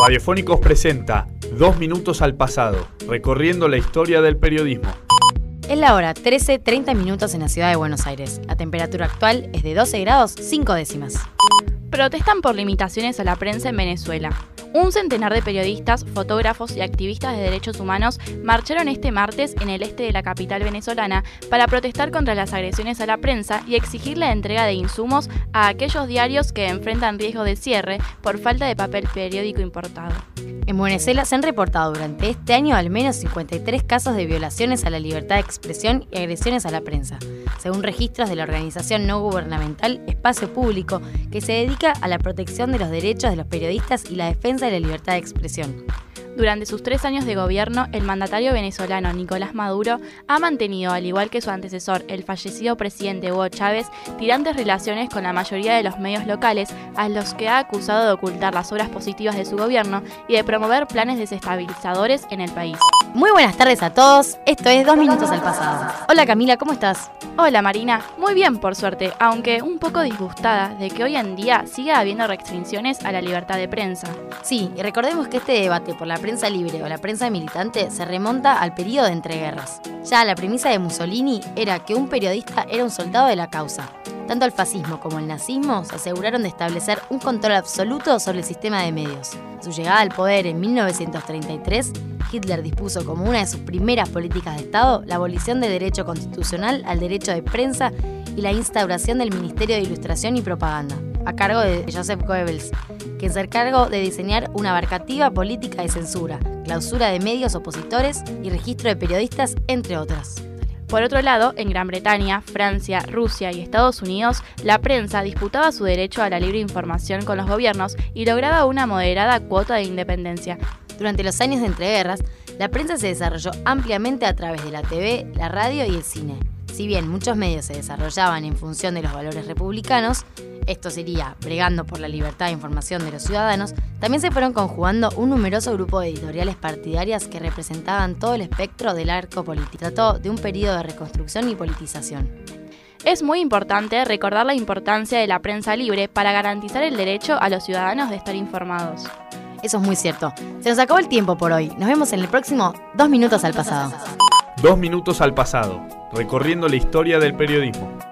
Radiofónicos presenta Dos Minutos al Pasado, recorriendo la historia del periodismo. Es la hora 13.30 minutos en la ciudad de Buenos Aires. La temperatura actual es de 12 grados 5 décimas. Protestan por limitaciones a la prensa en Venezuela. Un centenar de periodistas, fotógrafos y activistas de derechos humanos marcharon este martes en el este de la capital venezolana para protestar contra las agresiones a la prensa y exigir la entrega de insumos a aquellos diarios que enfrentan riesgo de cierre por falta de papel periódico importado. En Venezuela se han reportado durante este año al menos 53 casos de violaciones a la libertad de expresión y agresiones a la prensa, según registros de la organización no gubernamental Espacio Público, que se dedica a la protección de los derechos de los periodistas y la defensa de la libertad de expresión. Durante sus tres años de gobierno, el mandatario venezolano Nicolás Maduro ha mantenido, al igual que su antecesor, el fallecido presidente Hugo Chávez, tirantes relaciones con la mayoría de los medios locales, a los que ha acusado de ocultar las obras positivas de su gobierno y de promover planes desestabilizadores en el país. Muy buenas tardes a todos, esto es Dos Minutos al Pasado. Hola Camila, ¿cómo estás? Hola Marina, muy bien por suerte, aunque un poco disgustada de que hoy en día siga habiendo restricciones a la libertad de prensa. Sí, y recordemos que este debate por la prensa libre o la prensa militante se remonta al periodo de entreguerras. Ya la premisa de Mussolini era que un periodista era un soldado de la causa. Tanto el fascismo como el nazismo se aseguraron de establecer un control absoluto sobre el sistema de medios. A su llegada al poder en 1933, Hitler dispuso como una de sus primeras políticas de Estado la abolición del derecho constitucional al derecho de prensa y la instauración del Ministerio de Ilustración y Propaganda, a cargo de Joseph Goebbels, quien se encargó de diseñar una abarcativa política de censura, clausura de medios opositores y registro de periodistas, entre otras. Por otro lado, en Gran Bretaña, Francia, Rusia y Estados Unidos, la prensa disputaba su derecho a la libre información con los gobiernos y lograba una moderada cuota de independencia. Durante los años de entreguerras, la prensa se desarrolló ampliamente a través de la TV, la radio y el cine. Si bien muchos medios se desarrollaban en función de los valores republicanos, esto sería bregando por la libertad de información de los ciudadanos, también se fueron conjugando un numeroso grupo de editoriales partidarias que representaban todo el espectro del arco político. Trató de un periodo de reconstrucción y politización. Es muy importante recordar la importancia de la prensa libre para garantizar el derecho a los ciudadanos de estar informados. Eso es muy cierto. Se nos acabó el tiempo por hoy. Nos vemos en el próximo Dos Minutos al Pasado. Dos Minutos al Pasado, recorriendo la historia del periodismo.